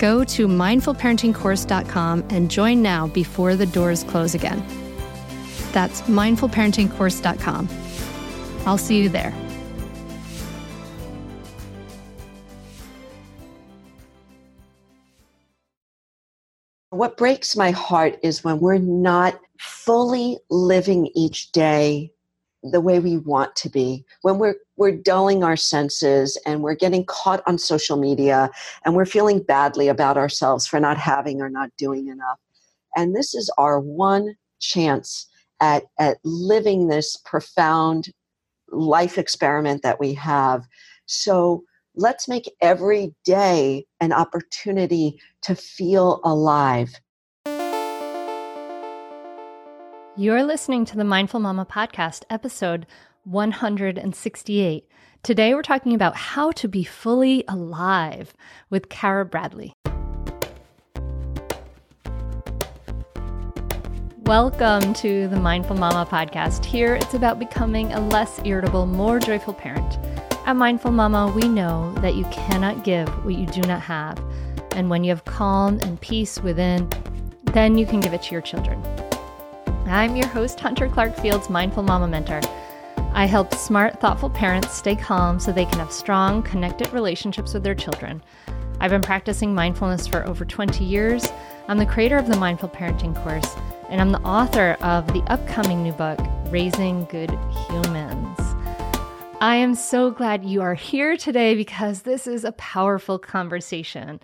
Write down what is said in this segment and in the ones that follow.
Go to mindfulparentingcourse.com and join now before the doors close again. That's mindfulparentingcourse.com. I'll see you there. What breaks my heart is when we're not fully living each day the way we want to be. When we're we're dulling our senses and we're getting caught on social media and we're feeling badly about ourselves for not having or not doing enough. And this is our one chance at at living this profound life experiment that we have. So let's make every day an opportunity to feel alive You're listening to the Mindful Mama podcast, episode 168. Today, we're talking about how to be fully alive with Kara Bradley. Welcome to the Mindful Mama podcast. Here, it's about becoming a less irritable, more joyful parent. At Mindful Mama, we know that you cannot give what you do not have. And when you have calm and peace within, then you can give it to your children. I'm your host, Hunter Clarke-Fields, Mindful Mama Mentor. I help smart, thoughtful parents stay calm so they can have strong, connected relationships with their children. I've been practicing mindfulness for over 20 years. I'm the creator of the Mindful Parenting course, and I'm the author of the upcoming new book, Raising Good Humans. I am so glad you are here today because this is a powerful conversation,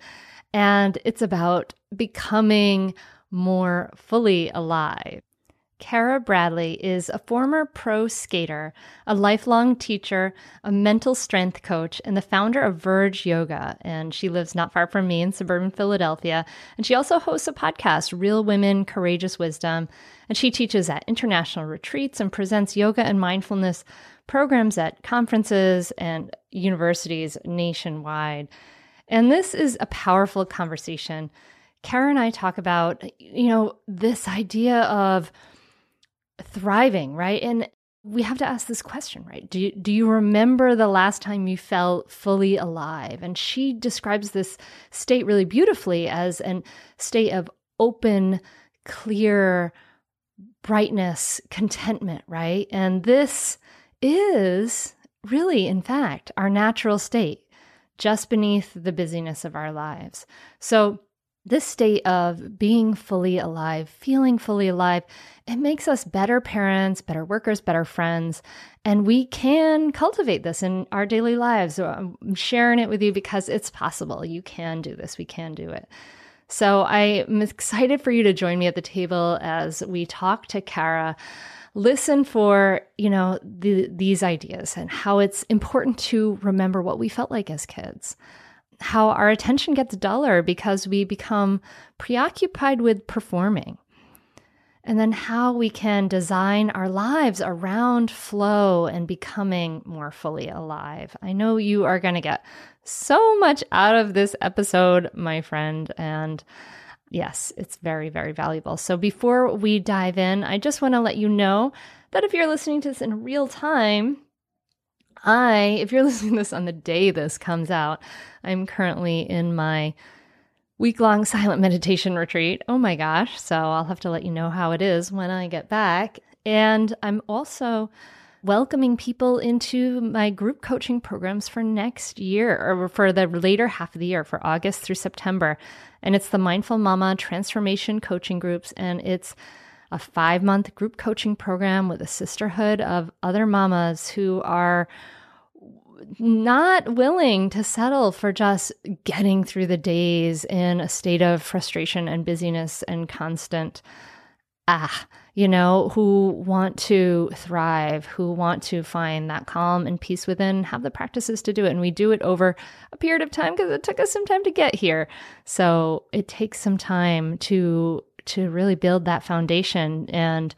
and it's about becoming more fully alive. Kara Bradley is a former pro skater, a lifelong teacher, a mental strength coach, and the founder of Verge Yoga. And she lives not far from me in suburban Philadelphia. And she also hosts a podcast, Real Women, Courageous Wisdom. And she teaches at international retreats and presents yoga and mindfulness programs at conferences and universities nationwide. And this is a powerful conversation. Kara and I talk about, you know, this idea of thriving, right? And we have to ask this question, right? Do you, do you remember the last time you felt fully alive? And she describes this state really beautifully as an state of open, clear brightness, contentment, right? And this is really, in fact, our natural state just beneath the busyness of our lives. So, this state of being fully alive, feeling fully alive, it makes us better parents, better workers, better friends. And we can cultivate this in our daily lives. So um, I'm sharing it with you because it's possible. You can do this. We can do it. So I'm excited for you to join me at the table as we talk to Kara. Listen for, you know, the, these ideas and how it's important to remember what we felt like as kids how our attention gets duller because we become preoccupied with performing. And then how we can design our lives around flow and becoming more fully alive. I know you are going to get so much out of this episode, my friend. And yes, it's very, very valuable. So before we dive in, I just want to let you know that if you're listening to this in real time, I, if you're listening to this on the day this comes out, I'm currently in my week long silent meditation retreat. Oh my gosh. So I'll have to let you know how it is when I get back. And I'm also welcoming people into my group coaching programs for next year or for the later half of the year, for August through September. And it's the Mindful Mama Transformation Coaching Groups. And it's a five month group coaching program with a sisterhood of other mamas who are not willing to settle for just getting through the days in a state of frustration and busyness and constant ah you know who want to thrive who want to find that calm and peace within have the practices to do it. And we do it over a period of time because it took us some time to get here. So it takes some time to to really build that foundation and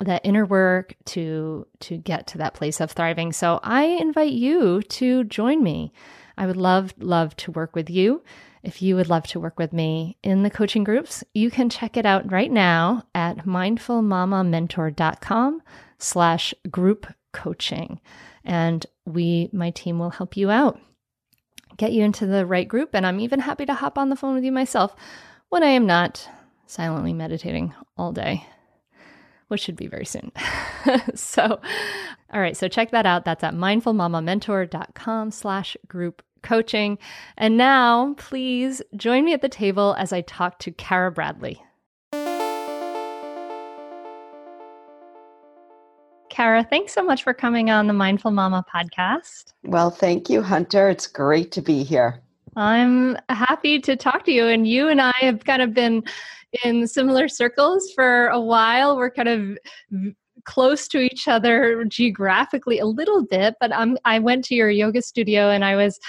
that inner work to to get to that place of thriving. So I invite you to join me. I would love love to work with you. If you would love to work with me in the coaching groups, you can check it out right now at mindfulmamamentor.com slash group coaching. And we, my team will help you out, get you into the right group. And I'm even happy to hop on the phone with you myself when I am not silently meditating all day, which should be very soon. so, all right, so check that out. That's at mindfulmamamentor.com slash group coaching. And now, please join me at the table as I talk to Kara Bradley. Kara, thanks so much for coming on the Mindful Mama podcast. Well, thank you, Hunter. It's great to be here. I'm happy to talk to you. And you and I have kind of been in similar circles for a while. We're kind of close to each other geographically a little bit, but I'm, I went to your yoga studio and I was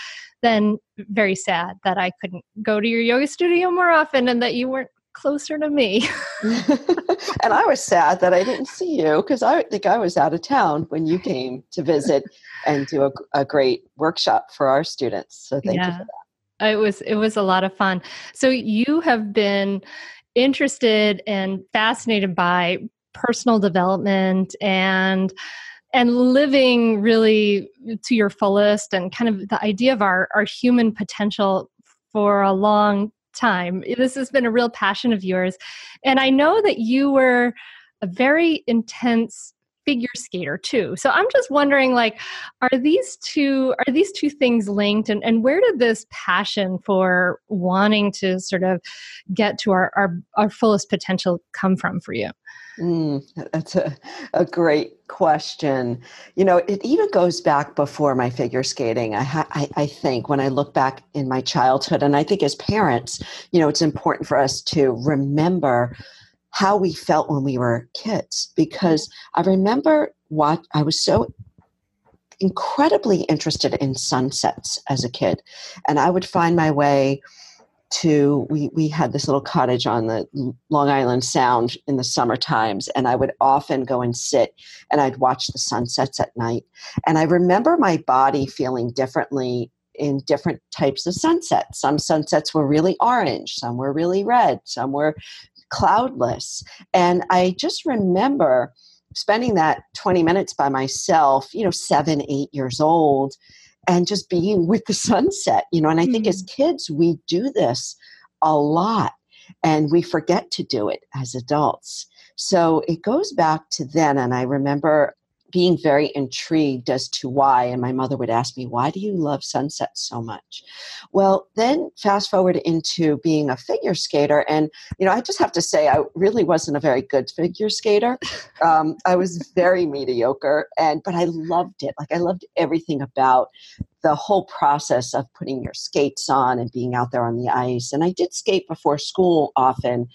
then very sad that I couldn't go to your yoga studio more often and that you weren't closer to me. and I was sad that I didn't see you because I think I was out of town when you came to visit and do a, a great workshop for our students. So thank yeah. you for that. It was it was a lot of fun. So you have been interested and fascinated by personal development and and living really to your fullest and kind of the idea of our our human potential for a long time this has been a real passion of yours and i know that you were a very intense figure skater too. So I'm just wondering like are these two are these two things linked and, and where did this passion for wanting to sort of get to our our, our fullest potential come from for you? Mm, that's a, a great question. You know, it even goes back before my figure skating. I, I, I think when I look back in my childhood, and I think as parents, you know, it's important for us to remember how we felt when we were kids because I remember what I was so incredibly interested in sunsets as a kid and I would find my way to we we had this little cottage on the Long Island Sound in the summer times and I would often go and sit and I'd watch the sunsets at night. And I remember my body feeling differently in different types of sunsets. Some sunsets were really orange some were really red some were cloudless. And I just remember spending that 20 minutes by myself, you know, seven, eight years old, and just being with the sunset, you know. And I think mm-hmm. as kids, we do this a lot and we forget to do it as adults. So it goes back to then. And I remember being very intrigued as to why. And my mother would ask me, Why do you love sunsets so much? Well, then fast forward into being a figure skater. And, you know, I just have to say, I really wasn't a very good figure skater. Um, I was very mediocre, and but I loved it. Like, I loved everything about the whole process of putting your skates on and being out there on the ice. And I did skate before school often.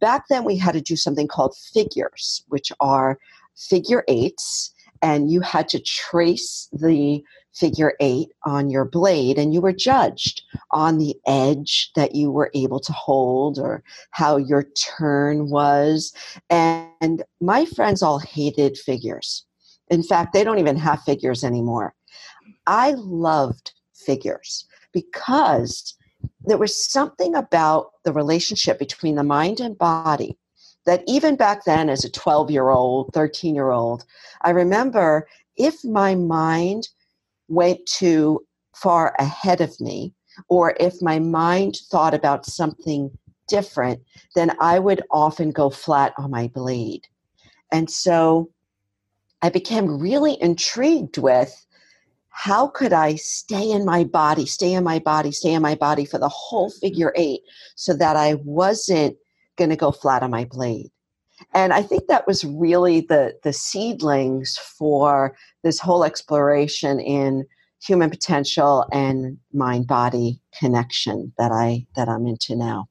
Back then, we had to do something called figures, which are figure eights and you had to trace the figure eight on your blade and you were judged on the edge that you were able to hold or how your turn was. And my friends all hated figures. In fact, they don't even have figures anymore. I loved figures because there was something about the relationship between the mind and body that even back then, as a 12 year old, 13 year old, I remember if my mind went too far ahead of me, or if my mind thought about something different, then I would often go flat on my blade. And so I became really intrigued with how could I stay in my body, stay in my body, stay in my body for the whole figure eight so that I wasn't going to go flat on my blade. And I think that was really the, the seedlings for this whole exploration in human potential and mind body connection that I that I'm into now.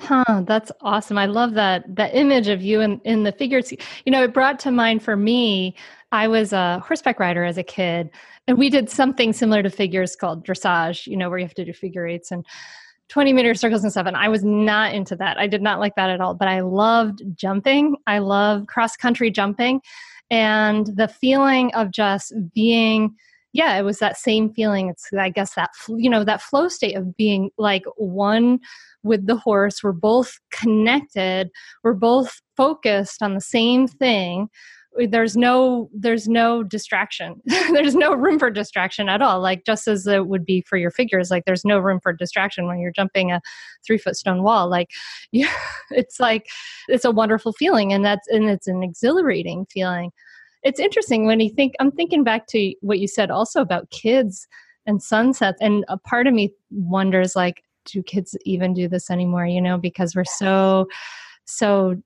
Huh, that's awesome. I love that that image of you in, in the figures. You know, it brought to mind for me, I was a horseback rider as a kid, and we did something similar to figures called dressage, you know, where you have to do figure eights. And 20 meter circles and stuff. And I was not into that. I did not like that at all. But I loved jumping. I love cross country jumping. And the feeling of just being, yeah, it was that same feeling. It's, I guess, that, you know, that flow state of being like one with the horse. We're both connected. We're both focused on the same thing there's no there's no distraction. There's no room for distraction at all like just as it would be for your figures like there's no room for distraction when you're jumping a three foot stone wall like yeah it's like it's a wonderful feeling and that's and it's an exhilarating feeling. It's interesting when you think i'm thinking back to what you said also about kids and sunsets and a part of me wonders like do kids even do this anymore you know because we're so so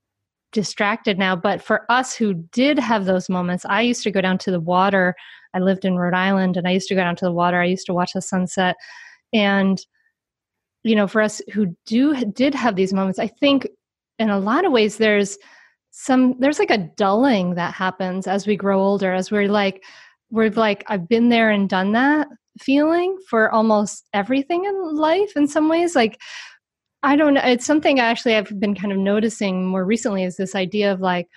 distracted now. But for us who did have those moments, I used to go down to the water. I lived in Rhode Island and I used to go down to the water. I used to watch the sunset. And, you know, for us who do did have these moments, I think in a lot of ways there's some there's like a dulling that happens as we grow older, as we're like, we're like, I've been there and done that feeling for almost everything in life in some ways. Like I don't know. It's something I actually I've been kind of noticing more recently is this idea of like,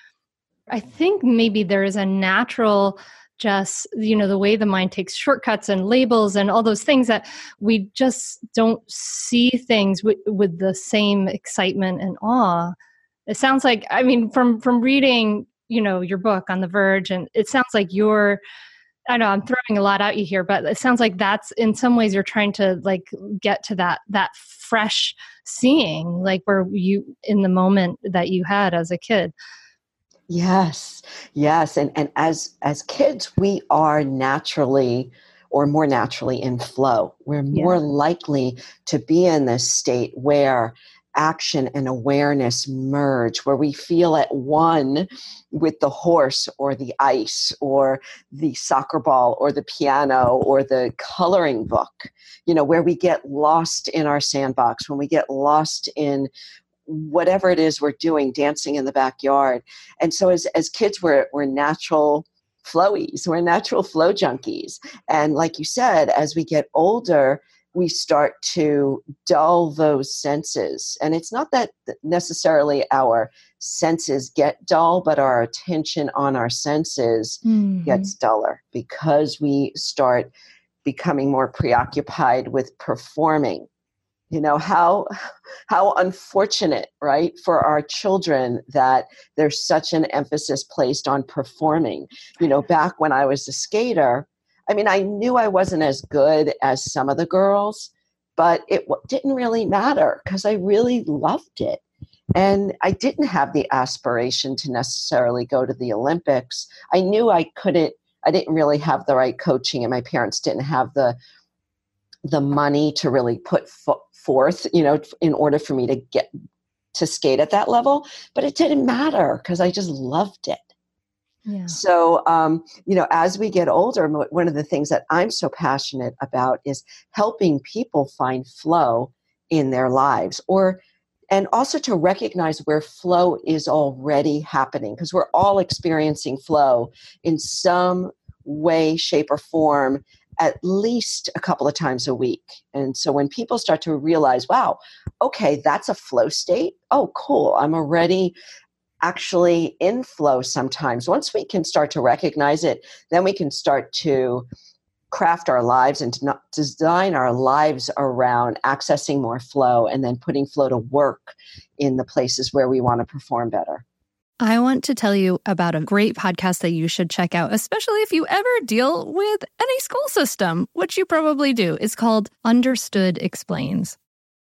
I think maybe there is a natural just you know the way the mind takes shortcuts and labels and all those things that we just don't see things with, with the same excitement and awe it sounds like i mean from from reading you know your book on the verge and it sounds like you're I know I'm throwing a lot at you here, but it sounds like that's in some ways you're trying to like get to that that fresh seeing, like where you in the moment that you had as a kid. Yes, yes, and and as as kids, we are naturally or more naturally in flow. We're more yeah. likely to be in this state where action and awareness merge, where we feel at one with the horse or the ice or the soccer ball or the piano or the coloring book, you know, where we get lost in our sandbox, when we get lost in whatever it is we're doing, dancing in the backyard. And so as, as kids, we're, we're natural flowies, we're natural flow junkies. And like you said, as we get older, we start to dull those senses. And it's not that necessarily our senses get dull, but our attention on our senses mm-hmm. gets duller because we start becoming more preoccupied with performing. You know how how unfortunate, right, for our children that there's such an emphasis placed on performing. You know, back when I was a skater, I mean, I knew I wasn't as good as some of the girls, but it didn't really matter because I really loved it. And I didn't have the aspiration to necessarily go to the Olympics. I knew I couldn't, I didn't really have the right coaching, and my parents didn't have the the money to really put forth, you know, in order for me to get to skate at that level. But it didn't matter because I just loved it. So, um, you know, as we get older, one of the things that I'm so passionate about is helping people find flow in their lives or and also to recognize where flow is already happening because we're all experiencing flow in some way shape or form at least a couple of times a week. And so when people start to realize, wow, okay, that's a flow state. Oh, cool. I'm already actually in flow sometimes. Once we can start to recognize it, then we can start to craft our lives and design our lives around accessing more flow and then putting flow to work in the places where we want to perform better. I want to tell you about a great podcast that you should check out, especially if you ever deal with any school system, which you probably do. It's called Understood Explains.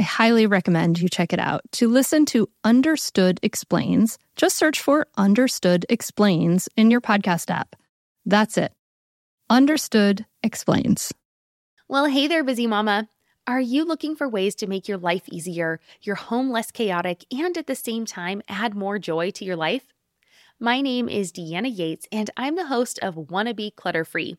I highly recommend you check it out. To listen to Understood Explains, just search for Understood Explains in your podcast app. That's it. Understood Explains. Well, hey there, busy mama. Are you looking for ways to make your life easier, your home less chaotic, and at the same time add more joy to your life? My name is Deanna Yates, and I'm the host of Wanna Be Clutter Free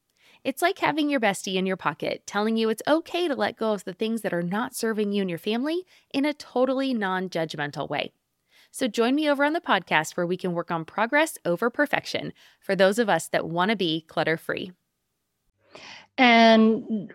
It's like having your bestie in your pocket telling you it's okay to let go of the things that are not serving you and your family in a totally non judgmental way. So join me over on the podcast where we can work on progress over perfection for those of us that want to be clutter free. And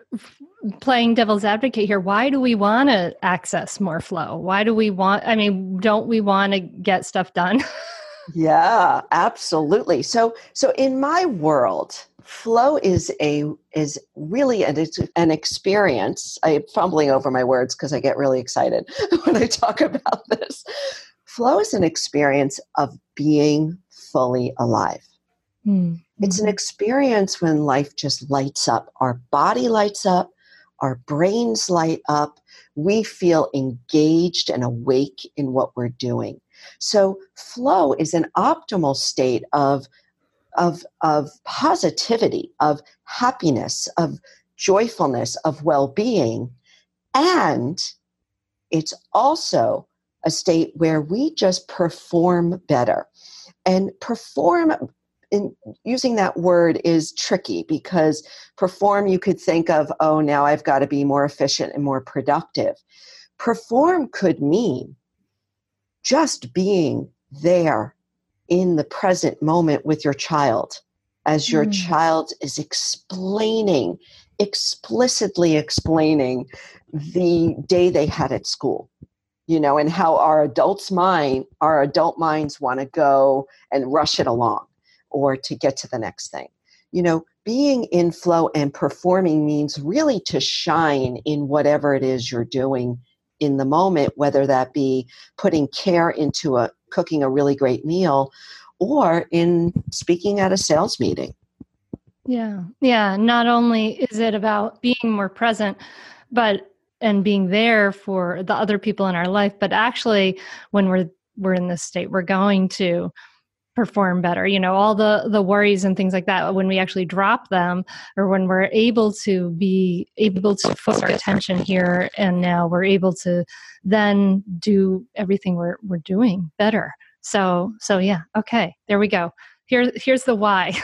playing devil's advocate here, why do we want to access more flow? Why do we want, I mean, don't we want to get stuff done? yeah, absolutely. So, so in my world, flow is a is really an, an experience. I'm fumbling over my words because i get really excited when i talk about this. Flow is an experience of being fully alive. Mm-hmm. it's an experience when life just lights up our body lights up our brains light up. We feel engaged and awake in what we're doing so flow is an optimal state of of, of positivity, of happiness, of joyfulness, of well being. And it's also a state where we just perform better. And perform, in using that word is tricky because perform, you could think of, oh, now I've got to be more efficient and more productive. Perform could mean just being there in the present moment with your child as your mm. child is explaining, explicitly explaining the day they had at school you know and how our adults mind our adult minds want to go and rush it along or to get to the next thing you know being in flow and performing means really to shine in whatever it is you're doing in the moment whether that be putting care into a cooking a really great meal or in speaking at a sales meeting. Yeah. Yeah. Not only is it about being more present, but and being there for the other people in our life, but actually when we're we're in this state, we're going to perform better you know all the the worries and things like that when we actually drop them or when we're able to be able to focus our attention here and now we're able to then do everything we're we're doing better so so yeah okay there we go here here's the why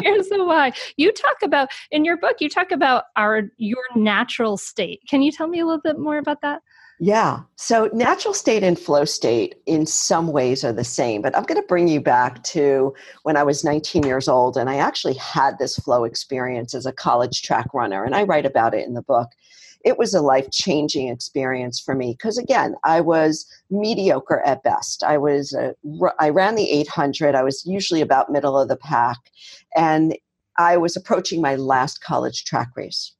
Here's the why. You talk about in your book. You talk about our your natural state. Can you tell me a little bit more about that? Yeah. So natural state and flow state in some ways are the same, but I'm going to bring you back to when I was 19 years old and I actually had this flow experience as a college track runner and I write about it in the book. It was a life changing experience for me because again, I was mediocre at best. I was a, I ran the 800. I was usually about middle of the pack and I was approaching my last college track race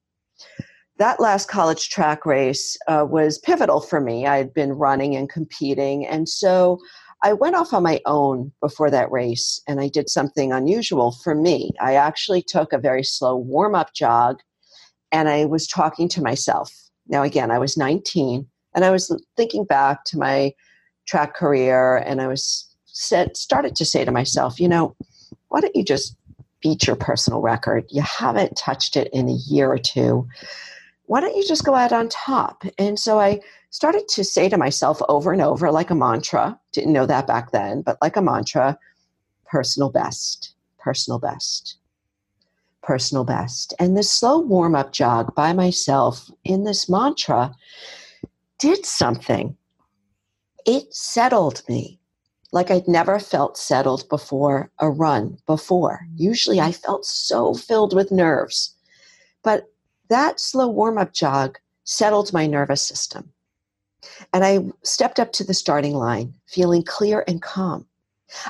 that last college track race uh, was pivotal for me. I had been running and competing. And so I went off on my own before that race and I did something unusual for me. I actually took a very slow warm up jog and I was talking to myself. Now, again, I was 19 and I was thinking back to my track career and I was started to say to myself, you know, why don't you just beat your personal record? You haven't touched it in a year or two why don't you just go out on top? And so I started to say to myself over and over, like a mantra, didn't know that back then, but like a mantra personal best, personal best, personal best. And this slow warm up jog by myself in this mantra did something. It settled me like I'd never felt settled before a run before. Usually I felt so filled with nerves. But that slow warm up jog settled my nervous system. And I stepped up to the starting line feeling clear and calm.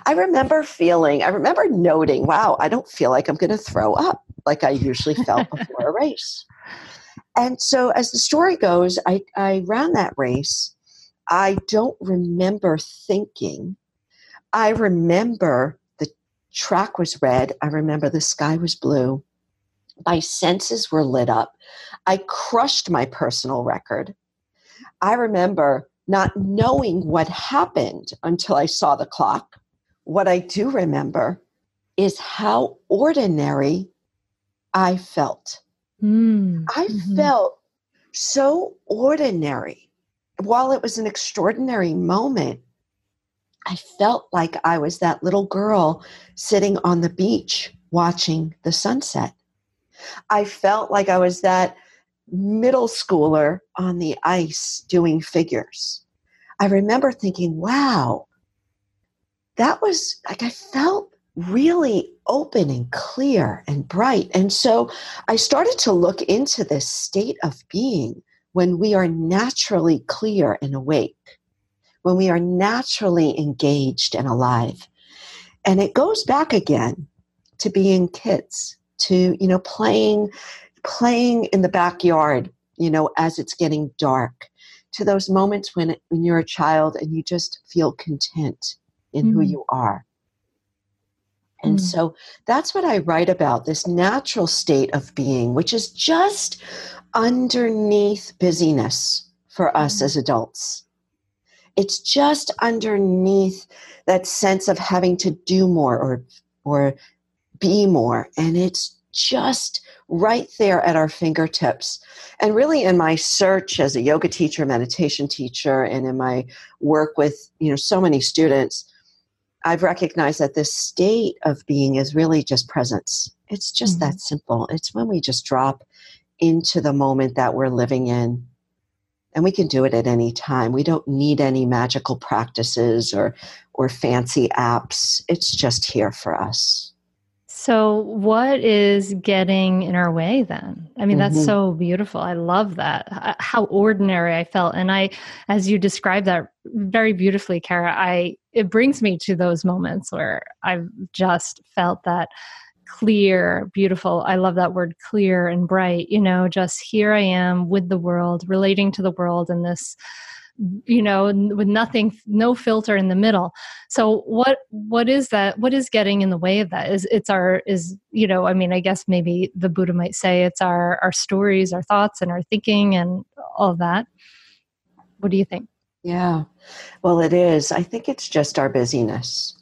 I remember feeling, I remember noting, wow, I don't feel like I'm going to throw up like I usually felt before a race. And so, as the story goes, I, I ran that race. I don't remember thinking. I remember the track was red. I remember the sky was blue. My senses were lit up. I crushed my personal record. I remember not knowing what happened until I saw the clock. What I do remember is how ordinary I felt. Mm. I mm-hmm. felt so ordinary. While it was an extraordinary moment, I felt like I was that little girl sitting on the beach watching the sunset. I felt like I was that middle schooler on the ice doing figures. I remember thinking, wow, that was like I felt really open and clear and bright. And so I started to look into this state of being when we are naturally clear and awake, when we are naturally engaged and alive. And it goes back again to being kids to you know playing playing in the backyard you know as it's getting dark to those moments when when you're a child and you just feel content in mm. who you are and mm. so that's what I write about this natural state of being, which is just underneath busyness for us mm. as adults. It's just underneath that sense of having to do more or, or be more. And it's just right there at our fingertips. And really, in my search as a yoga teacher, meditation teacher, and in my work with you know so many students, I've recognized that this state of being is really just presence. It's just mm-hmm. that simple. It's when we just drop into the moment that we're living in. And we can do it at any time. We don't need any magical practices or, or fancy apps. It's just here for us. So, what is getting in our way then? I mean, mm-hmm. that's so beautiful. I love that. How ordinary I felt. And I, as you described that very beautifully, Kara, I, it brings me to those moments where I've just felt that clear, beautiful. I love that word clear and bright. You know, just here I am with the world, relating to the world in this you know with nothing no filter in the middle. So what what is that what is getting in the way of that? Is it's our is you know i mean i guess maybe the buddha might say it's our our stories our thoughts and our thinking and all that. What do you think? Yeah. Well it is. I think it's just our busyness.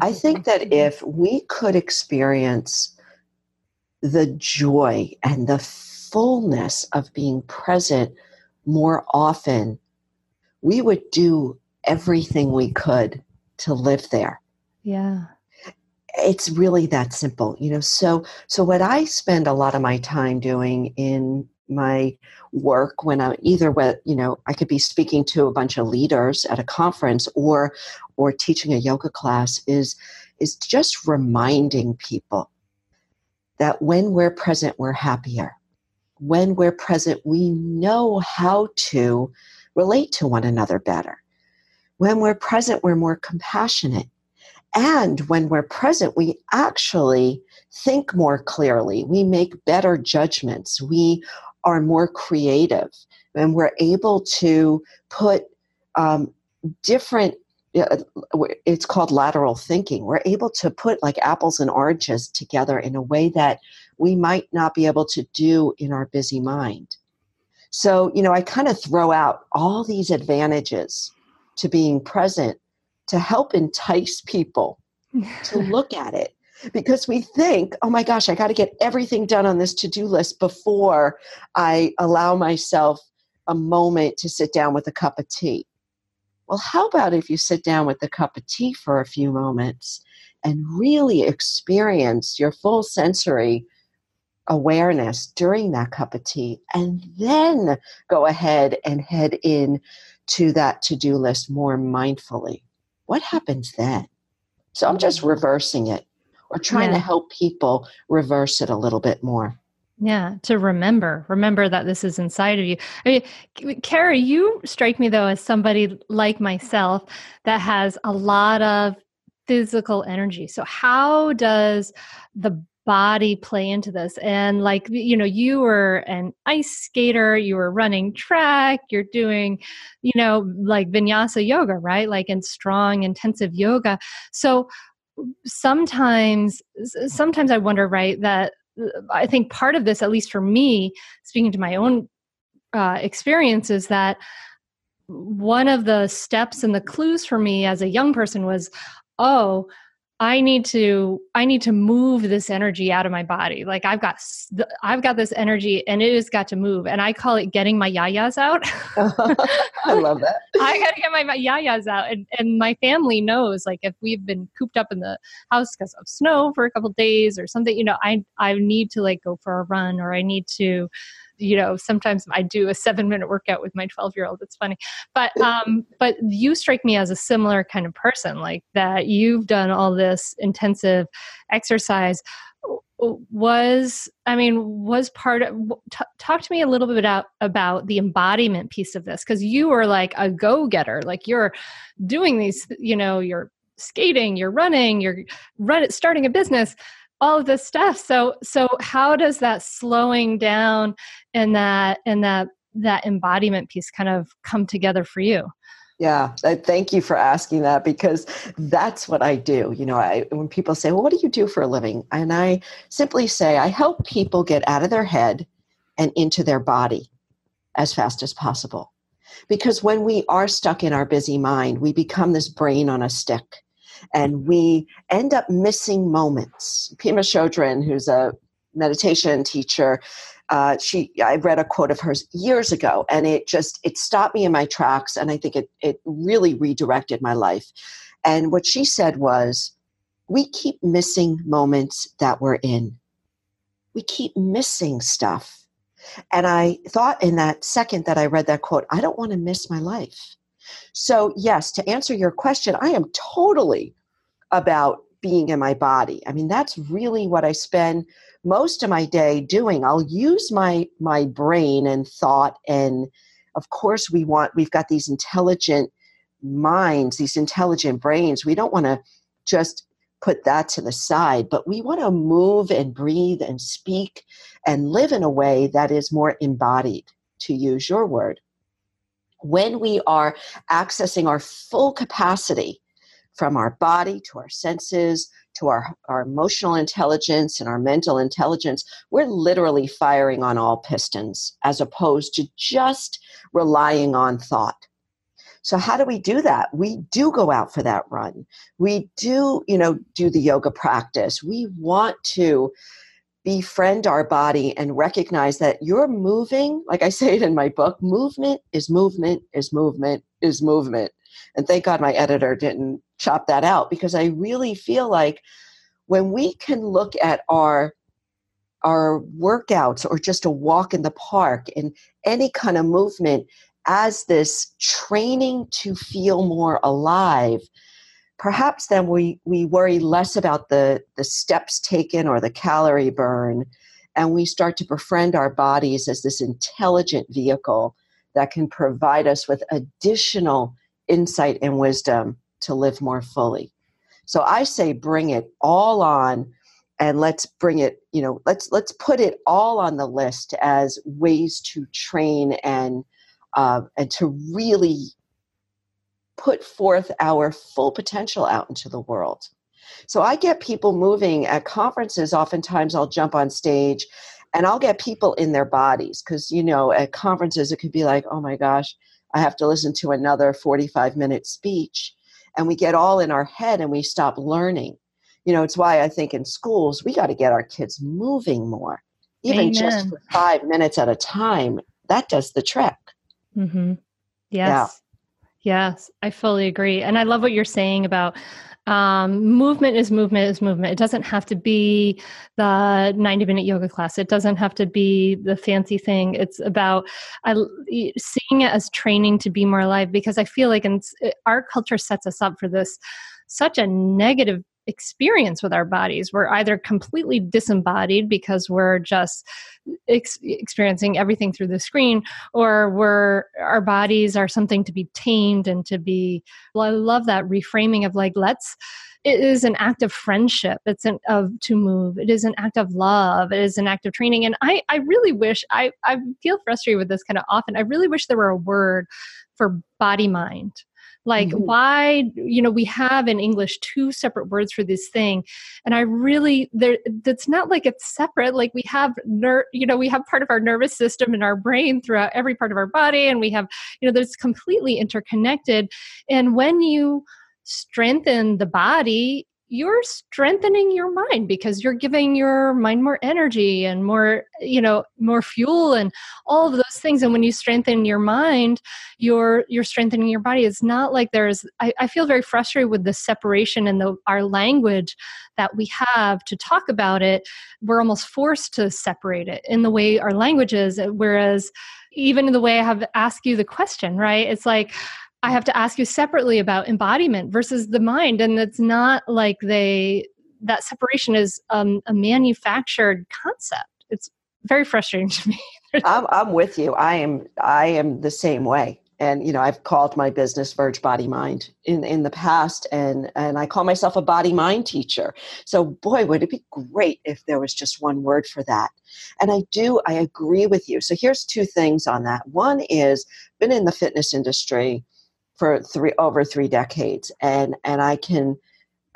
I think that mm-hmm. if we could experience the joy and the fullness of being present more often we would do everything we could to live there. Yeah. it's really that simple you know so so what i spend a lot of my time doing in my work when i'm either with you know i could be speaking to a bunch of leaders at a conference or or teaching a yoga class is is just reminding people that when we're present we're happier when we're present we know how to relate to one another better when we're present we're more compassionate and when we're present, we actually think more clearly. We make better judgments. We are more creative. And we're able to put um, different, it's called lateral thinking. We're able to put like apples and oranges together in a way that we might not be able to do in our busy mind. So, you know, I kind of throw out all these advantages to being present to help entice people to look at it because we think, oh my gosh, I got to get everything done on this to do list before I allow myself a moment to sit down with a cup of tea. Well, how about if you sit down with a cup of tea for a few moments and really experience your full sensory awareness during that cup of tea and then go ahead and head in to that to-do list more mindfully what happens then? So I'm just reversing it or trying yeah. to help people reverse it a little bit more. Yeah, to remember, remember that this is inside of you. I mean, Carrie, you strike me though as somebody like myself that has a lot of physical energy. So, how does the body play into this and like you know you were an ice skater you were running track you're doing you know like vinyasa yoga right? Like in strong intensive yoga. So sometimes sometimes i wonder right that uh, i think part of this at least for me speaking to my own uh, experience is that one of the steps and the clues for me as a young person was oh I need to I need to move this energy out of my body. Like I've got I've got this energy and it has got to move. And I call it getting my yayas out. I love that. I got to get my, my yayas out. And and my family knows like if we've been cooped up in the house because of snow for a couple days or something, you know, I I need to like go for a run or I need to you know sometimes i do a seven minute workout with my 12 year old it's funny. But um but you strike me as a similar kind of person like that you've done all this intensive exercise. Was i mean was part of t- talk to me a little bit about about the embodiment piece of this because you were like a go-getter like you're doing these you know you're skating you're running you're run starting a business all of this stuff. So so how does that slowing down and that and that that embodiment piece kind of come together for you? Yeah I thank you for asking that because that's what i do. You know I, when people say well what do you do for a living? And i simply say i help people get out of their head and into their body as fast as possible. Because when we are stuck in our busy mind we become this brain on a stick and we end up missing moments. Pema Chodron, who's a meditation teacher, uh, she I read a quote of hers years ago, and it just it stopped me in my tracks, and I think it it really redirected my life. And what she said was, "We keep missing moments that we're in. We keep missing stuff." And I thought in that second that I read that quote, I don't want to miss my life. So, yes, to answer your question, I am totally about being in my body. I mean, that's really what I spend most of my day doing. I'll use my my brain and thought and of course we want we've got these intelligent minds, these intelligent brains. We don't want to just put that to the side, but we want to move and breathe and speak and live in a way that is more embodied, to use your word when we are accessing our full capacity from our body to our senses to our, our emotional intelligence and our mental intelligence, we're literally firing on all pistons as opposed to just relying on thought. So how do we do that? We do go out for that run. We do, you know, do the yoga practice. We want to befriend our body and recognize that you're moving, like I say it in my book, movement is movement is movement is movement. And thank God my editor didn't chop that out because I really feel like when we can look at our our workouts or just a walk in the park and any kind of movement as this training to feel more alive perhaps then we, we worry less about the, the steps taken or the calorie burn and we start to befriend our bodies as this intelligent vehicle that can provide us with additional insight and wisdom to live more fully. So i say bring it all on and let's bring it you know let's let's put it all on the list as ways to train and uh, and to really put forth our full potential out into the world so i get people moving at conferences oftentimes i'll jump on stage and i'll get people in their bodies because you know at conferences it could be like oh my gosh i have to listen to another 45 minute speech and we get all in our head and we stop learning you know it's why i think in schools we got to get our kids moving more even Amen. just for five minutes at a time that does the trick mm-hmm. yes yeah. Yes i fully agree and i love what you're saying about um, movement is movement is movement. It doesn't have to be the 90 minute yoga class. It doesn't have to be the fancy thing. It's about I, seeing it as training to be more alive because I feel like in, our culture sets us up for this such a negative experience with our bodies. We're either completely disembodied because we're just ex- experiencing everything through the screen, or we're our bodies are something to be tamed and to be. Well, I love that reframing of like let's. It is an act of friendship. It's an of to move. It is an act of love. It is an act of training. And I, I really wish I, I feel frustrated with this kind of often. I really wish there were a word for body mind like mm-hmm. why you know we have in english two separate words for this thing and i really there it's not like it's separate like we have ner- you know we have part of our nervous system in our brain throughout every part of our body and we have you know there's completely interconnected and when you strengthen the body you're strengthening your mind because you're giving your mind more energy and more you know more fuel and all of those things. And when you strengthen your mind you're you're strengthening your body. It's not like there's i, I feel very frustrated with the separation in the our language that we have to talk about it. We're almost forced to separate it in the way our language is. Whereas even in the way i have asked you the question right? It's like I have to ask you separately about embodiment versus the mind. And it's not like they, that separation is um, a manufactured concept. It's very frustrating to me. I'm, I'm with you. I am, I am the same way. And, you know, I've called my business Verge Body Mind in, in the past, and, and I call myself a body mind teacher. So, boy, would it be great if there was just one word for that. And I do, I agree with you. So, here's two things on that. One is, been in the fitness industry for three over three decades. And and i can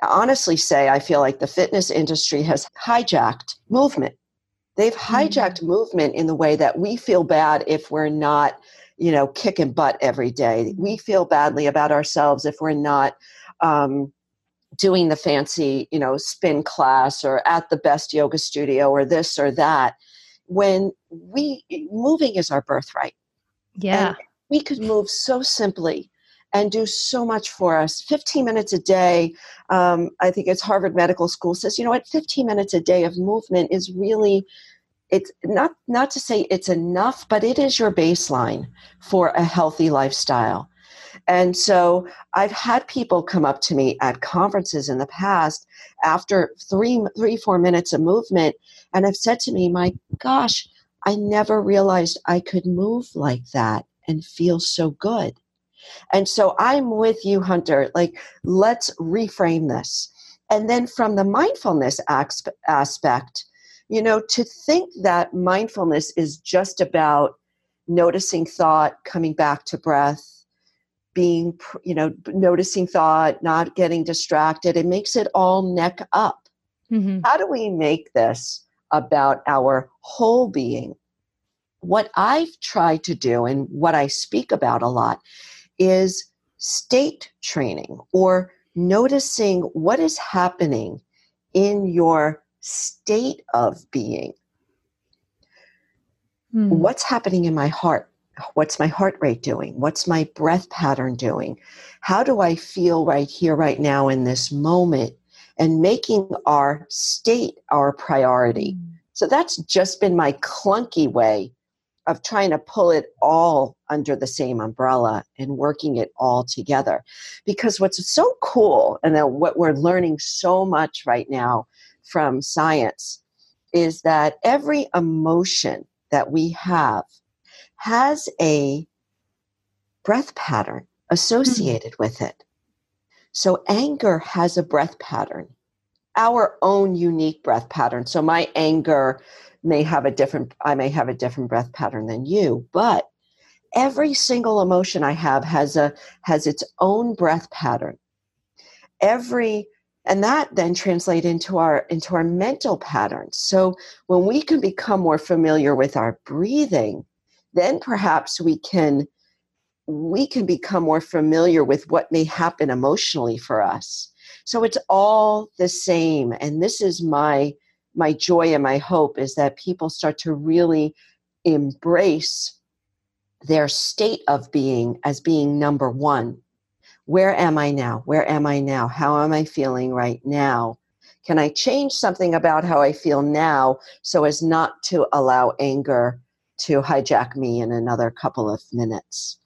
honestly say i feel like the fitness industry has hijacked movement. They've mm-hmm. hijacked mm-hmm. movement in the way that we feel bad if we're not you know kicking butt every day. We feel badly about ourselves if we're not um, doing the fancy you know spin class or at the best yoga studio or this or that when we moving is our birthright. Yeah. and we could move so simply and do so much for us. 15 minutes a day, um, I think it's Harvard Medical School says, you know what, 15 minutes a day of movement is really it's not not to say it's enough but it is your baseline for a healthy lifestyle. And so i've had people come up to me at conferences in the past after three three four minutes of movement and have said to me my gosh i never realized i could move like that and feel so good and so I'm with you, Hunter. Like, let's reframe this. And then from the mindfulness aspect, you know, to think that mindfulness is just about noticing thought, coming back to breath, being, you know, noticing thought, not getting distracted, it makes it all neck up. Mm-hmm. How do we make this about our whole being? What I've tried to do and what I speak about a lot is state training or noticing what is happening in your state of being. Hmm. What's happening in my heart? What's my heart rate doing? What's my breath pattern doing? How do I feel right here, right now, in this moment? and making our state our priority. Mm. So that's just been my clunky way of trying to pull it all under the same umbrella and working it all together. Because what's so cool, and what we're learning so much right now from science, is that every emotion that we have has a breath pattern associated mm-hmm. with it. So anger has a breath pattern, our own unique breath pattern. So my anger may have a different I may have a different breath pattern than you, but every single emotion I have has a has its own breath pattern. Every and that then translate into our into our mental patterns. So when we can become more familiar with our breathing, then perhaps we can we can become more familiar with what may happen emotionally for us. So it's all the same. And this is my my joy and my hope is that people start to really embrace their state of being as being number one. Where am I now? Where am I now? How am I feeling right now? Can I change something about how I feel now so as not to allow anger to hijack me in another couple of minutes?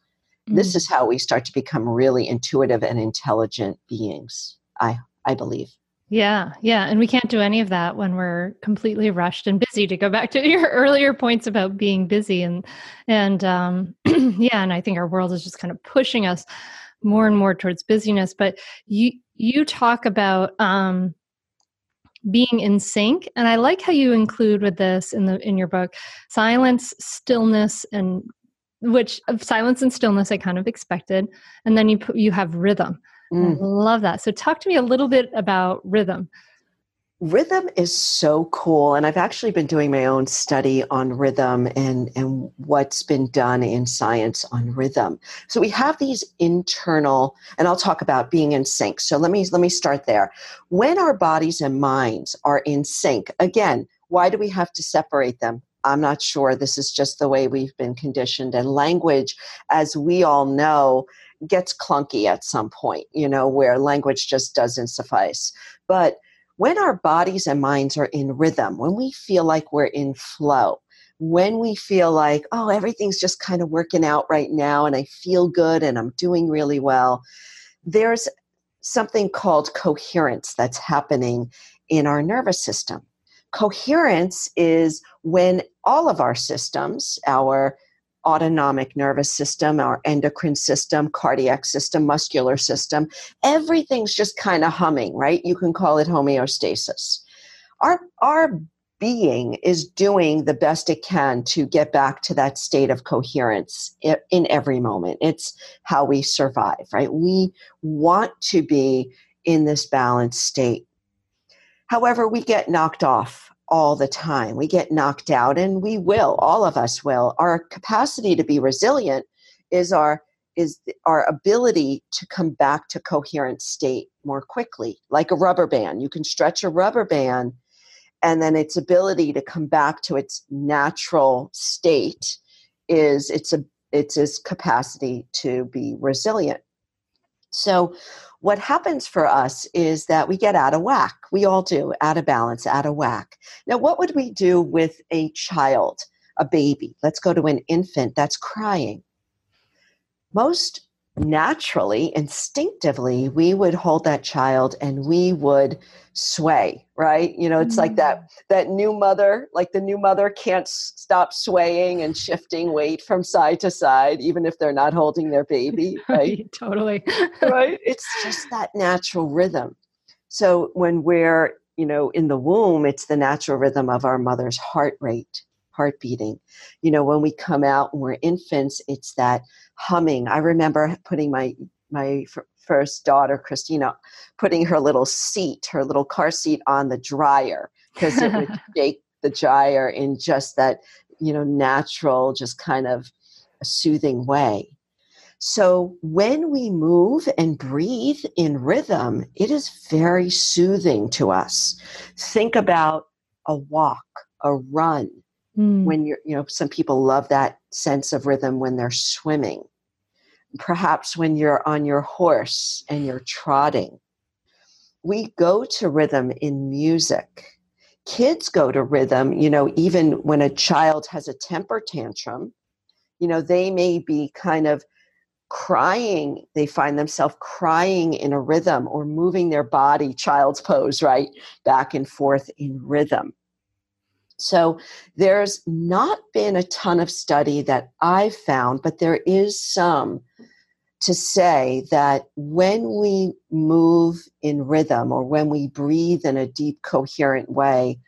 Mm-hmm. This is how we start to become really intuitive and intelligent beings, I, I believe. Yeah, yeah. And we can't do any of that when we're completely rushed and busy to go back to your earlier points about being busy and and um yeah, and I think our world is just kind of pushing us more and more towards busyness. But you you talk about um being in sync and i like how you include with this in the in your book silence stillness and which of silence and stillness I kind of expected, and then you you have rhythm. Mm. I love that. So talk to me a little bit about rhythm. Rhythm is so cool, and I've actually been doing my own study on rhythm and and what's been done in science on rhythm. So we have these internal, and I'll talk about being in sync. So let me let me start there. When our bodies and minds are in sync, again, why do we have to separate them? I'm not sure. This is just the way we've been conditioned. And language, as we all know, gets clunky at some point, you know, where language just doesn't suffice. But when our bodies and minds are in rhythm, when we feel like we're in flow, when we feel like, oh, everything's just kind of working out right now and I feel good and I'm doing really well, there's something called coherence that's happening in our nervous system. Coherence is when all of our systems, our autonomic nervous system, our endocrine system, cardiac system, muscular system, everything's just kind of humming, right? You can call it homeostasis. Our, our being is doing the best it can to get back to that state of coherence in every moment. It's how we survive, right? We want to be in this balanced state. However, we get knocked off all the time. We get knocked out, and we will, all of us will. Our capacity to be resilient is our is our ability to come back to coherent state more quickly like a rubber band you can stretch a rubber band and then its ability to come back to its natural state is its a it's its capacity to be resilient so what happens for us is that we get out of whack. We all do, out of balance, out of whack. Now, what would we do with a child, a baby? Let's go to an infant that's crying. Most naturally, instinctively, we would hold that child and we would sway, right? You know, it's mm-hmm. like that mm. that new mother, like the new mother can't s- stop swaying and shifting weight from side to side even if they're not holding their baby, right? totally. right? It's just that natural rhythm. So when we're, you know, in the womb, it's the natural rhythm of our mother's heart rate heart beating. You know, when we come out and we're infants, it's that humming. I remember putting my my f- first daughter, Christina, putting her little seat, her little car seat on the dryer because it would shake the dryer in just that, you know, natural, just kind of soothing way. So when we move and breathe in rhythm, it is very soothing to us. Think about a walk, a run, mm. when you're you know some people love that sense of rhythm when they're swimming perhaps when you're on your horse and you're trotting we go to rhythm in music. Kids go to rhythm, you know, even when a child has a temper tantrum, you know, they may be kind of crying. They find themselves crying in a rhythm or moving their body, child's pose, right, back and forth in rhythm. So there's not been a ton of study that I've found, but there is some to say that when we move in rhythm or when we breathe in a deep, coherent way,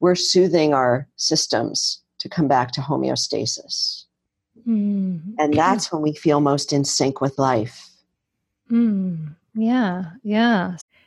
we're soothing our systems to come back to homeostasis. Mm. And that's when we feel most in sync with life. Mm. Yeah, yeah.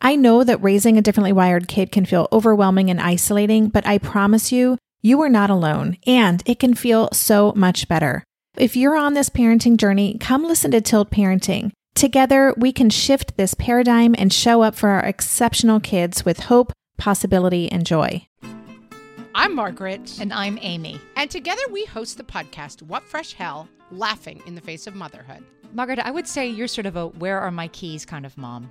I know that raising a differently wired kid can feel overwhelming and isolating, but I promise you, you are not alone, and it can feel so much better. If you're on this parenting journey, come listen to Tilt Parenting. Together, we can shift this paradigm and show up for our exceptional kids with hope, possibility, and joy. I'm Margaret. And I'm Amy. And together we host the podcast, What Fresh Hell Laughing in the Face of Motherhood. Margaret, I would say you're sort of a where are my keys kind of mom.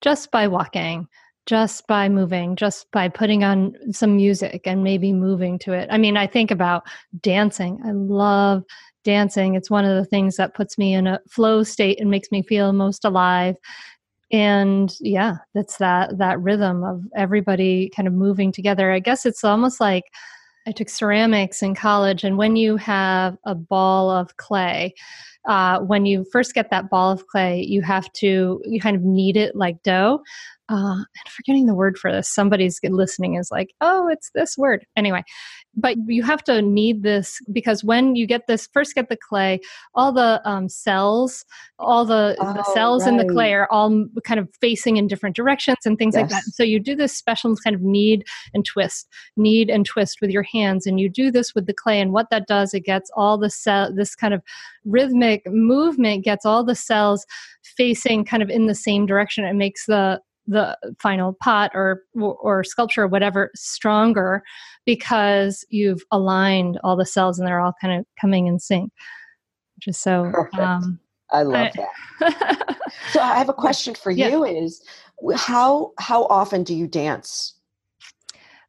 just by walking just by moving just by putting on some music and maybe moving to it. I mean i think about dancing. I love dancing. It's one of the things that puts me in a flow state and makes me feel most alive. And yeah that's that that rhythm of everybody kind of moving together. I guess it's almost like i took ceramics in college and when you have a ball of clay uh, when you first get that ball of clay, you have to you kind of knead it like dough. Uh, and forgetting the word for this, somebody's listening is like, oh, it's this word. Anyway, but you have to knead this because when you get this first get the clay all the um, cells all the, oh, the cells right. in the clay are all kind of facing in different directions and things yes. like that so you do this special kind of knead and twist knead and twist with your hands and you do this with the clay and what that does it gets all the cell this kind of rhythmic movement gets all the cells facing kind of in the same direction it makes the the final pot or or sculpture or whatever stronger because you've aligned all the cells and they're all kind of coming in sync which is so Perfect. Um, i love I, that so i have a question for yeah. you is how how often do you dance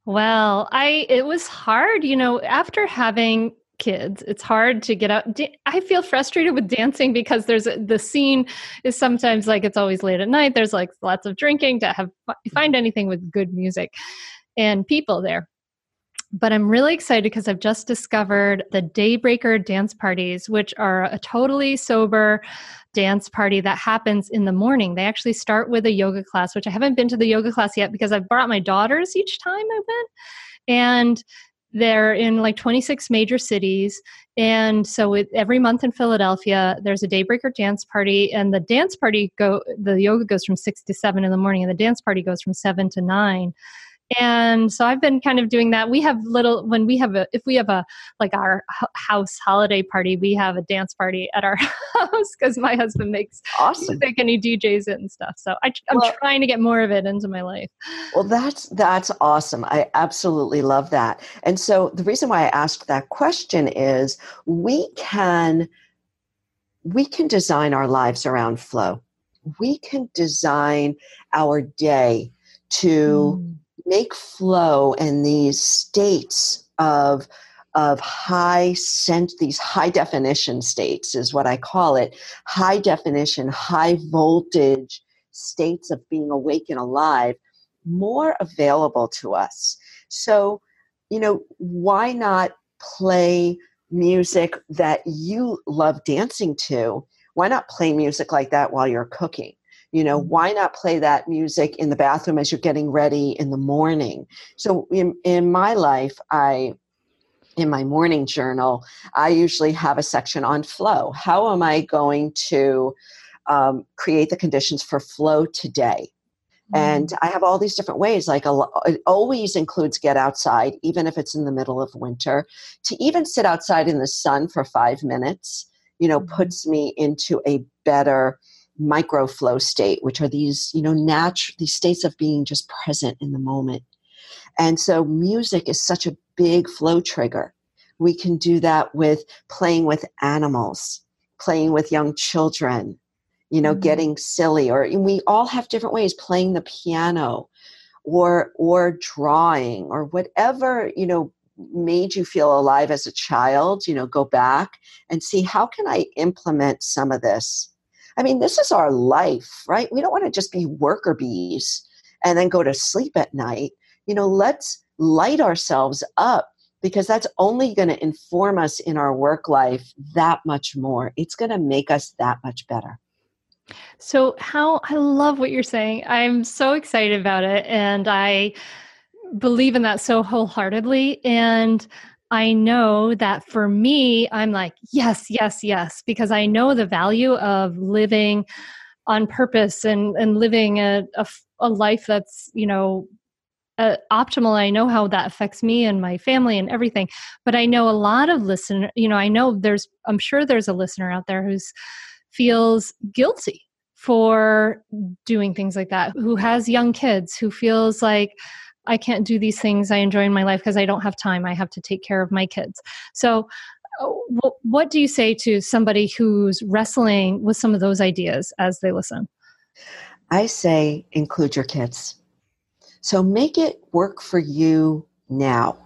well i it was hard you know after having kids. It's hard to get out. I feel frustrated with dancing because there's a, the scene is sometimes like it's always late at night. There's like lots of drinking to have mm-hmm. find anything with good music and people there. But i'm really excited because i've just discovered the daybreaker dance parties which are a totally sober dance party that happens in the morning. They actually start with a yoga class which i haven't been to the yoga class yet because i've brought my daughters each time i went and they're in like 26 major cities. And so it, every month in Philadelphia, there's a Daybreaker dance party. And the dance party go, the yoga goes from six to seven in the morning, and the dance party goes from seven to nine. And so i've been kind of doing that. We have little when we have a if we have a like our house holiday party we have a dance party at our house because my husband makes awesome. music and he djs it and stuff. So I, i'm well, trying to get more of it into my life. Well that's that's awesome. I absolutely love that. And so the reason why i asked that question is we can we can design our lives around flow. We can design our day to mm. Make flow and these states of of high sense these high definition states is what i call it. High definition high voltage states of being awake and alive more available to us. So you know why not play music that you love dancing to? Why not play music like that while you're cooking you know mm-hmm. why not play that music in the bathroom as you're getting ready in the morning so in, in my life i in my morning journal i usually have a section on flow how am i going to um, create the conditions for flow today and mm-hmm. I have all these different ways. Like a, it always includes get outside, even if it's in the middle of winter. To even sit outside in the sun for five minutes, you know, mm-hmm. puts me into a better micro flow state, which are these, you know, natural, these states of being just present in the moment. And so music is such a big flow trigger. We can do that with playing with animals, playing with young children, you know, mm-hmm. getting silly, or we all have different ways playing the piano or or drawing or whatever, you know, made you feel alive as a child, you know, go back and see how can I implement some of this I mean, this is our life, right? We don't want to just be worker bees and then go to sleep at night. You know, let's light ourselves up because that's only going to inform us in our work life that much more. It's going to make us that much better. So, how I love what you're saying. I'm so excited about it. And I believe in that so wholeheartedly. And I know that for me, I'm like, yes, yes, yes, because I know the value of living on purpose and, and living a, a, a life that's, you know, uh, optimal. I know how that affects me and my family and everything. But I know a lot of listener, you know, I know there's, I'm sure there's a listener out there who's feels guilty for doing things like that, who has young kids, who feels like, I can't do these things I enjoy in my life because I don't have time. I have to take care of my kids. So, uh, what do you say to somebody who's wrestling with some of those ideas as they listen? I say include your kids. So make it work for you now.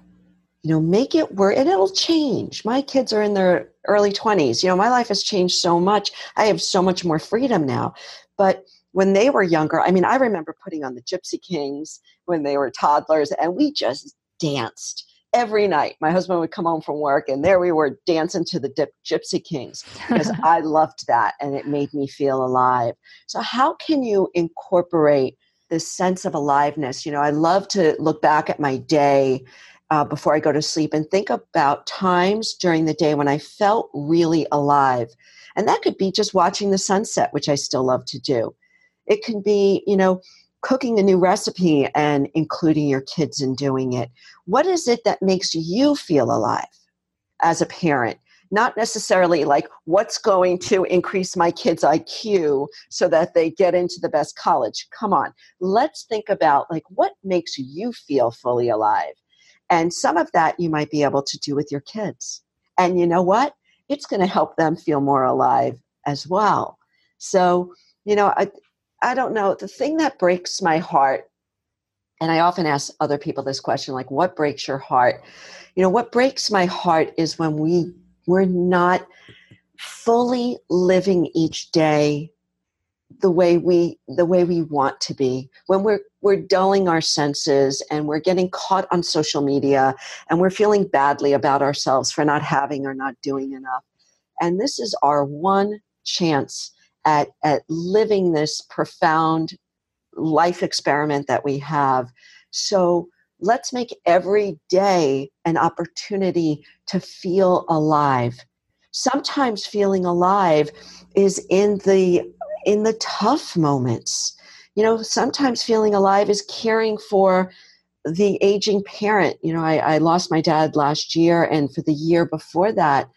You know, make it work and it'll change. My kids are in their early 20s. You know, my life has changed so much. I have so much more freedom now. But when they were younger, I mean, I remember putting on the Gypsy Kings when they were toddlers, and we just danced every night. My husband would come home from work, and there we were dancing to the Dip- Gypsy Kings because I loved that and it made me feel alive. So, how can you incorporate this sense of aliveness? You know, I love to look back at my day. Uh, before I go to sleep, and think about times during the day when I felt really alive. And that could be just watching the sunset, which I still love to do. It can be, you know, cooking a new recipe and including your kids in doing it. What is it that makes you feel alive as a parent? Not necessarily like what's going to increase my kids' IQ so that they get into the best college. Come on, let's think about like what makes you feel fully alive. And some of that you might be able to do with your kids. And you know what? It's going to help them feel more alive as well. So, you know, I, I don't know. The thing that breaks my heart, and I often ask other people this question, like, what breaks your heart? You know, what breaks my heart is when we we're not fully living each day the way we the way we want to be when we're we're dulling our senses and we're getting caught on social media and we're feeling badly about ourselves for not having or not doing enough and this is our one chance at, at living this profound life experiment that we have. So let's make every day an opportunity to feel alive. Sometimes feeling alive is in the in the tough moments. You know, sometimes feeling alive is caring for the aging parent. You know, I, I lost my dad last year, and for the year before that,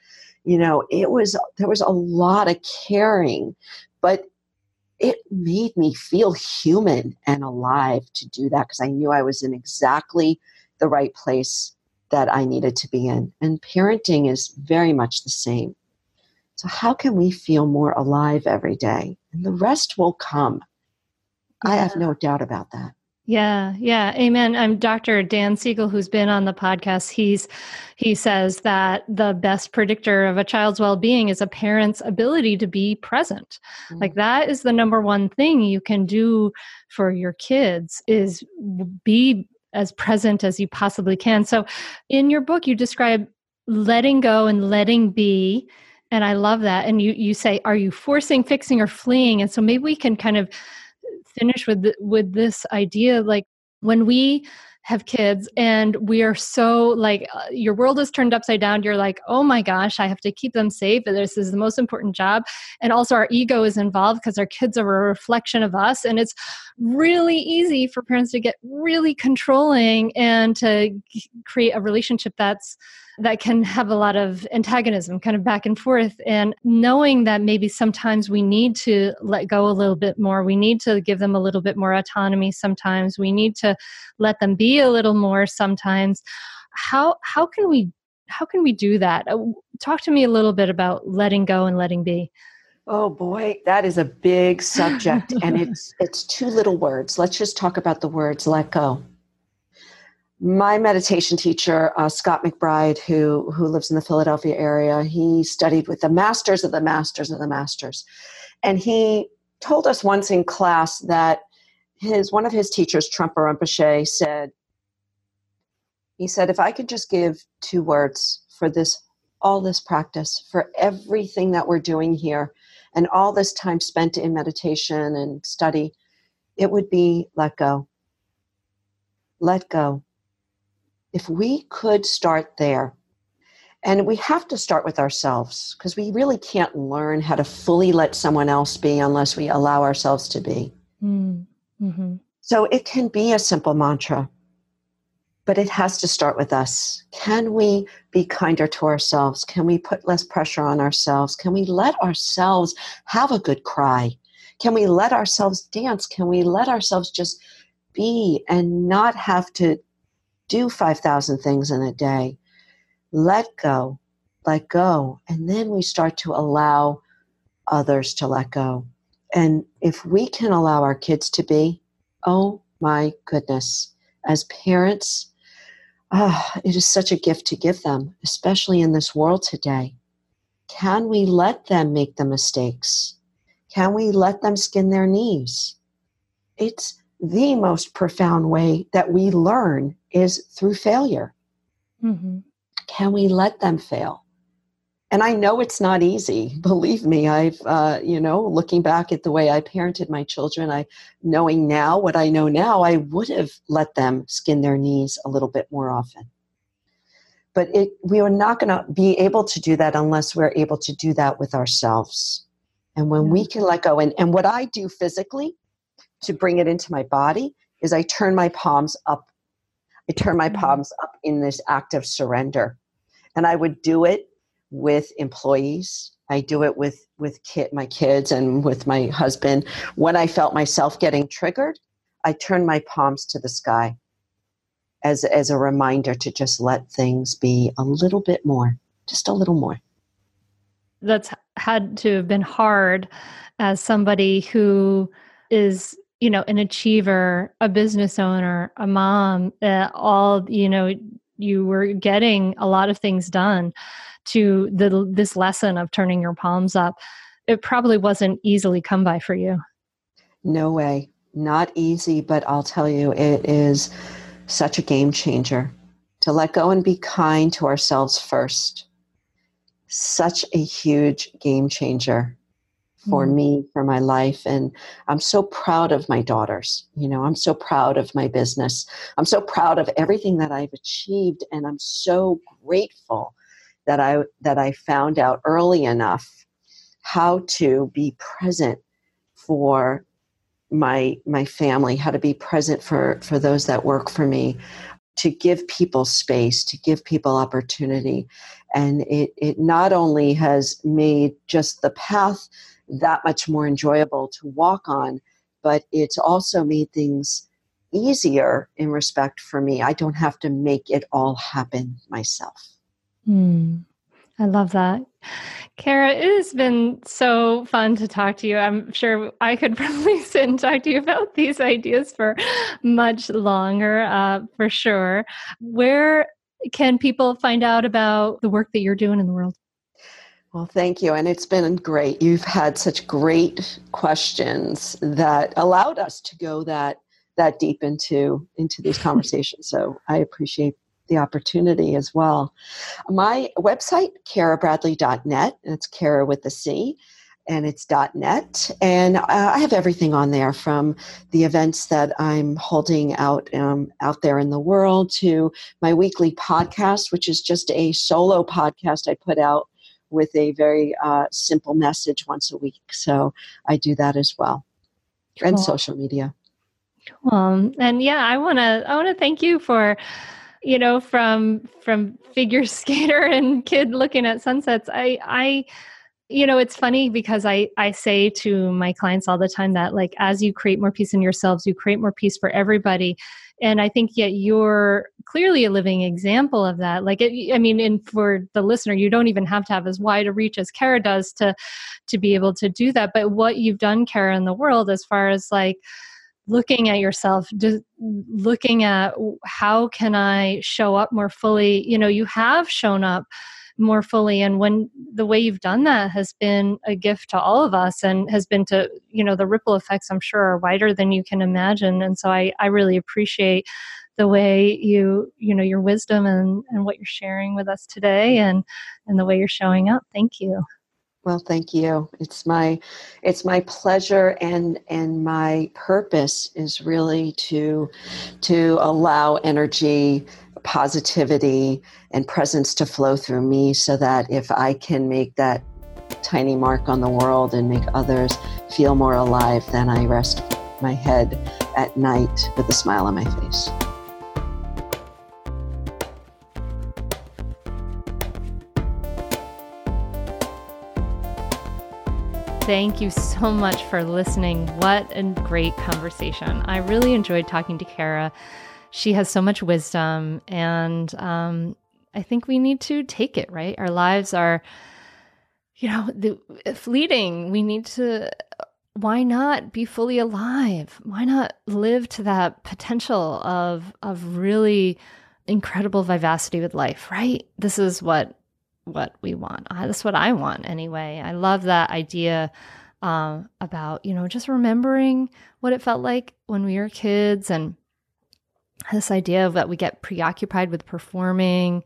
you know, it was there was a lot of caring, but it made me feel human and alive to do that because I knew I was in exactly the right place that I needed to be in. And parenting is very much the same. So, how can we feel more alive every day? And the rest will come. Yeah. I have no doubt about that. Yeah, yeah, amen. I'm Dr. Dan Siegel, who's been on the podcast. He's he says that the best predictor of a child's well-being is a parent's ability to be present. Mm-hmm. Like that is the number one thing you can do for your kids is be as present as you possibly can. So, in your book, you describe letting go and letting be and i love that and you you say are you forcing fixing or fleeing and so maybe we can kind of finish with with this idea like when we have kids and we are so like uh, your world is turned upside down you're like oh my gosh i have to keep them safe this is the most important job. And also our ego is involved because our kids are a reflection of us and it's really easy for parents to get really controlling and to create a relationship that's that can have a lot of antagonism kind of back and forth. And knowing that maybe sometimes we need to let go a little bit more we need to give them a little bit more autonomy sometimes we need to let them be a little more sometimes. How how can we how can we do that? Uh, talk to me a little bit about letting go and letting be. Oh boy, that is a big subject and it's it's two little words. Let's just talk about the words let go my meditation teacher, uh, Scott McBride, who who lives in the Philadelphia area, he studied with the masters of the masters of the masters, and he told us once in class that his one of his teachers, Trungpa Rinpoche, said, he said, if I could just give two words for this, all this practice, for everything that we're doing here, and all this time spent in meditation and study, it would be let go. Let go if we could start there, and we have to start with ourselves because we really can't learn how to fully let someone else be unless we allow ourselves to be. Mm, mm-hmm. So it can be a simple mantra, but it has to start with us. Can we be kinder to ourselves? Can we put less pressure on ourselves? Can we let ourselves have a good cry? Can we let ourselves dance? Can we let ourselves just be and not have to do 5,000 things in a day. Let go, let go. And then we start to allow others to let go. And if we can allow our kids to be, oh my goodness, as parents, oh, it is such a gift to give them, especially in this world today. Can we let them make the mistakes? Can we let them skin their knees? It's the most profound way that we learn is through failure. Mm-hmm. Can we let them fail? And I know it's not easy. Believe me, I've, uh, you know, looking back at the way I parented my children, I, knowing now what I know now, I would have let them skin their knees a little bit more often. But it, we are not going to be able to do that unless we're able to do that with ourselves. And when we can let go, and, and what I do physically to bring it into my body is I turn my palms up. I turn my mm-hmm. palms up in this act of surrender. And I would do it with employees. I do it with with kid, my kids and with my husband. When I felt myself getting triggered, I turned my palms to the sky as as a reminder to just let things be a little bit more, just a little more. That's had to have been hard as somebody who is you know an achiever a business owner a mom uh, all you know you were getting a lot of things done to the this lesson of turning your palms up. It probably wasn't easily come by for you. No way. Not easy but i'll tell you it is such a game changer to let go and be kind to ourselves first. Such a huge game changer for mm. me, for my life. And I'm so proud of my daughters. You know, I'm so proud of my business. I'm so proud of everything that I've achieved. And I'm so grateful that I that I found out early enough how to be present for my my family, how to be present for for those that work for me, to give people space, to give people opportunity. And it, it not only has made just the path that much more enjoyable to walk on, but it's also made things easier in respect for me. I don't have to make it all happen myself. Mm, I love that. Kara, it has been so fun to talk to you. I'm sure I could probably sit and talk to you about these ideas for much longer, uh, for sure. Where can people find out about the work that you're doing in the world? Well, thank you. And it's been great. You've had such great questions that allowed us to go that that deep into into these conversations. So I appreciate the opportunity as well. My website, karabradley.net, and it's Kara with the C, and it's .net, and I have everything on there from the events that I'm holding out um, out there in the world to my weekly podcast, which is just a solo podcast I put out with a very uh, simple message once a week. So I do that as well, cool. and social media. Um, and yeah, I want to I want to thank you for you know from from figure skater and kid looking at sunsets i i you know it's funny because i i say to my clients all the time that like as you create more peace in yourselves you create more peace for everybody. And i think yet you're clearly a living example of that. Like it, i mean and for the listener you don't even have to have as wide a reach as kara does to to be able to do that. But what you've done kara in the world as far as like looking at yourself just looking at how can i show up more fully? You know you have shown up more fully and when the way you've done that has been a gift to all of us and has been to you know the ripple effects i'm sure are wider than you can imagine and so i i really appreciate the way you you know your wisdom and and what you're sharing with us today and and the way you're showing up. Thank you well, thank you. It's my it's my pleasure and and my purpose is really to to allow energy, positivity and presence to flow through me so that if I can make that tiny mark on the world and make others feel more alive, then I rest my head at night with a smile on my face. Thank you so much for listening. What a great conversation. I really enjoyed talking to Kara. She has so much wisdom, and um, I think we need to take it, right? Our lives are, you know, the, fleeting. We need to why not be fully alive? Why not live to that potential of of really incredible vivacity with life, right? This is what what we want. Uh, that's what I want anyway. I love that idea um, about, you know, just remembering what it felt like when we were kids and this idea of that we get preoccupied with performing.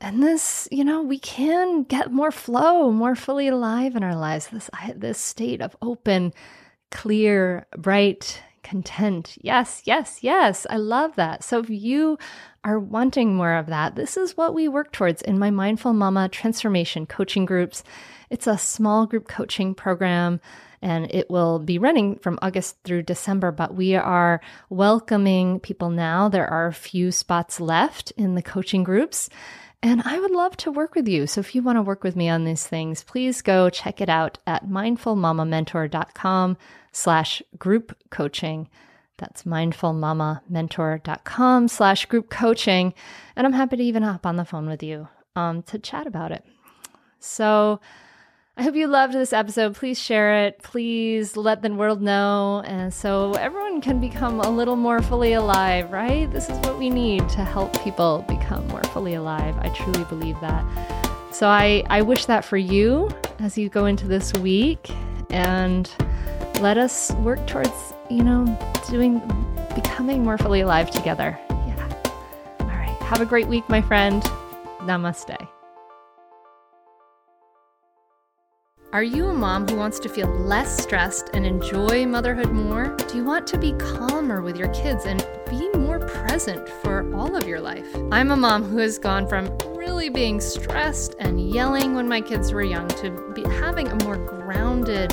And this, you know, we can get more flow, more fully alive in our lives. This, this state of open, clear, bright, content. Yes, yes, yes. I love that. So if you are wanting more of that, this is what we work towards in my Mindful Mama transformation coaching groups. It's a small group coaching program and it will be running from August through December, but we are welcoming people now. There are a few spots left in the coaching groups. And I would love to work with you. So if you want to work with me on these things, please go check it out at mindfulmamamentor.com slash group coaching. That's mindfulmamamentor.com slash group coaching. And I'm happy to even hop on the phone with you um, to chat about it. So I hope you loved this episode. Please share it. Please let the world know. And so everyone can become a little more fully alive, right? This is what we need to help people become more fully alive. I truly believe that. So I, I wish that for you as you go into this week. And let us work towards, you know, doing, becoming more fully alive together. Yeah. All right. Have a great week, my friend. Namaste. Are you a mom who wants to feel less stressed and enjoy motherhood more? Do you want to be calmer with your kids and be more present for all of your life? I'm a mom who has gone from really being stressed and yelling when my kids were young to having a more grounded,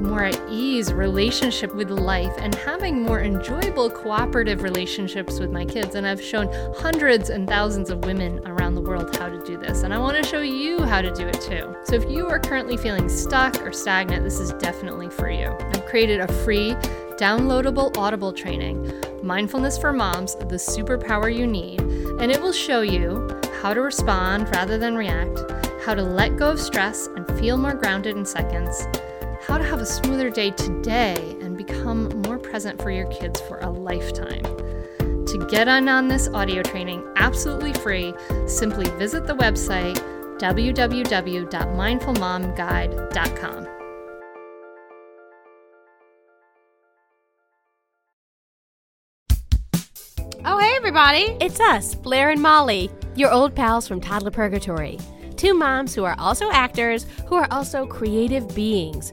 more at ease relationship with life and having more enjoyable cooperative relationships with my kids. And I've shown hundreds and thousands of women around the world how to do this. And I want to show you how to do it too. So if you are currently feeling stuck or stagnant, this is definitely for you. I've created a free downloadable Audible training, Mindfulness for Moms, the superpower you need, and it will show you how to respond rather than react, how to let go of stress and feel more grounded in seconds, how to have a smoother day today and become more present for your kids for a lifetime. To get on on this audio training absolutely free, simply visit the website www.mindfulmomguide.com. Oh, hey, everybody. It's us, Blair and Molly, your old pals from Toddler Purgatory. Two moms who are also actors, who are also creative beings,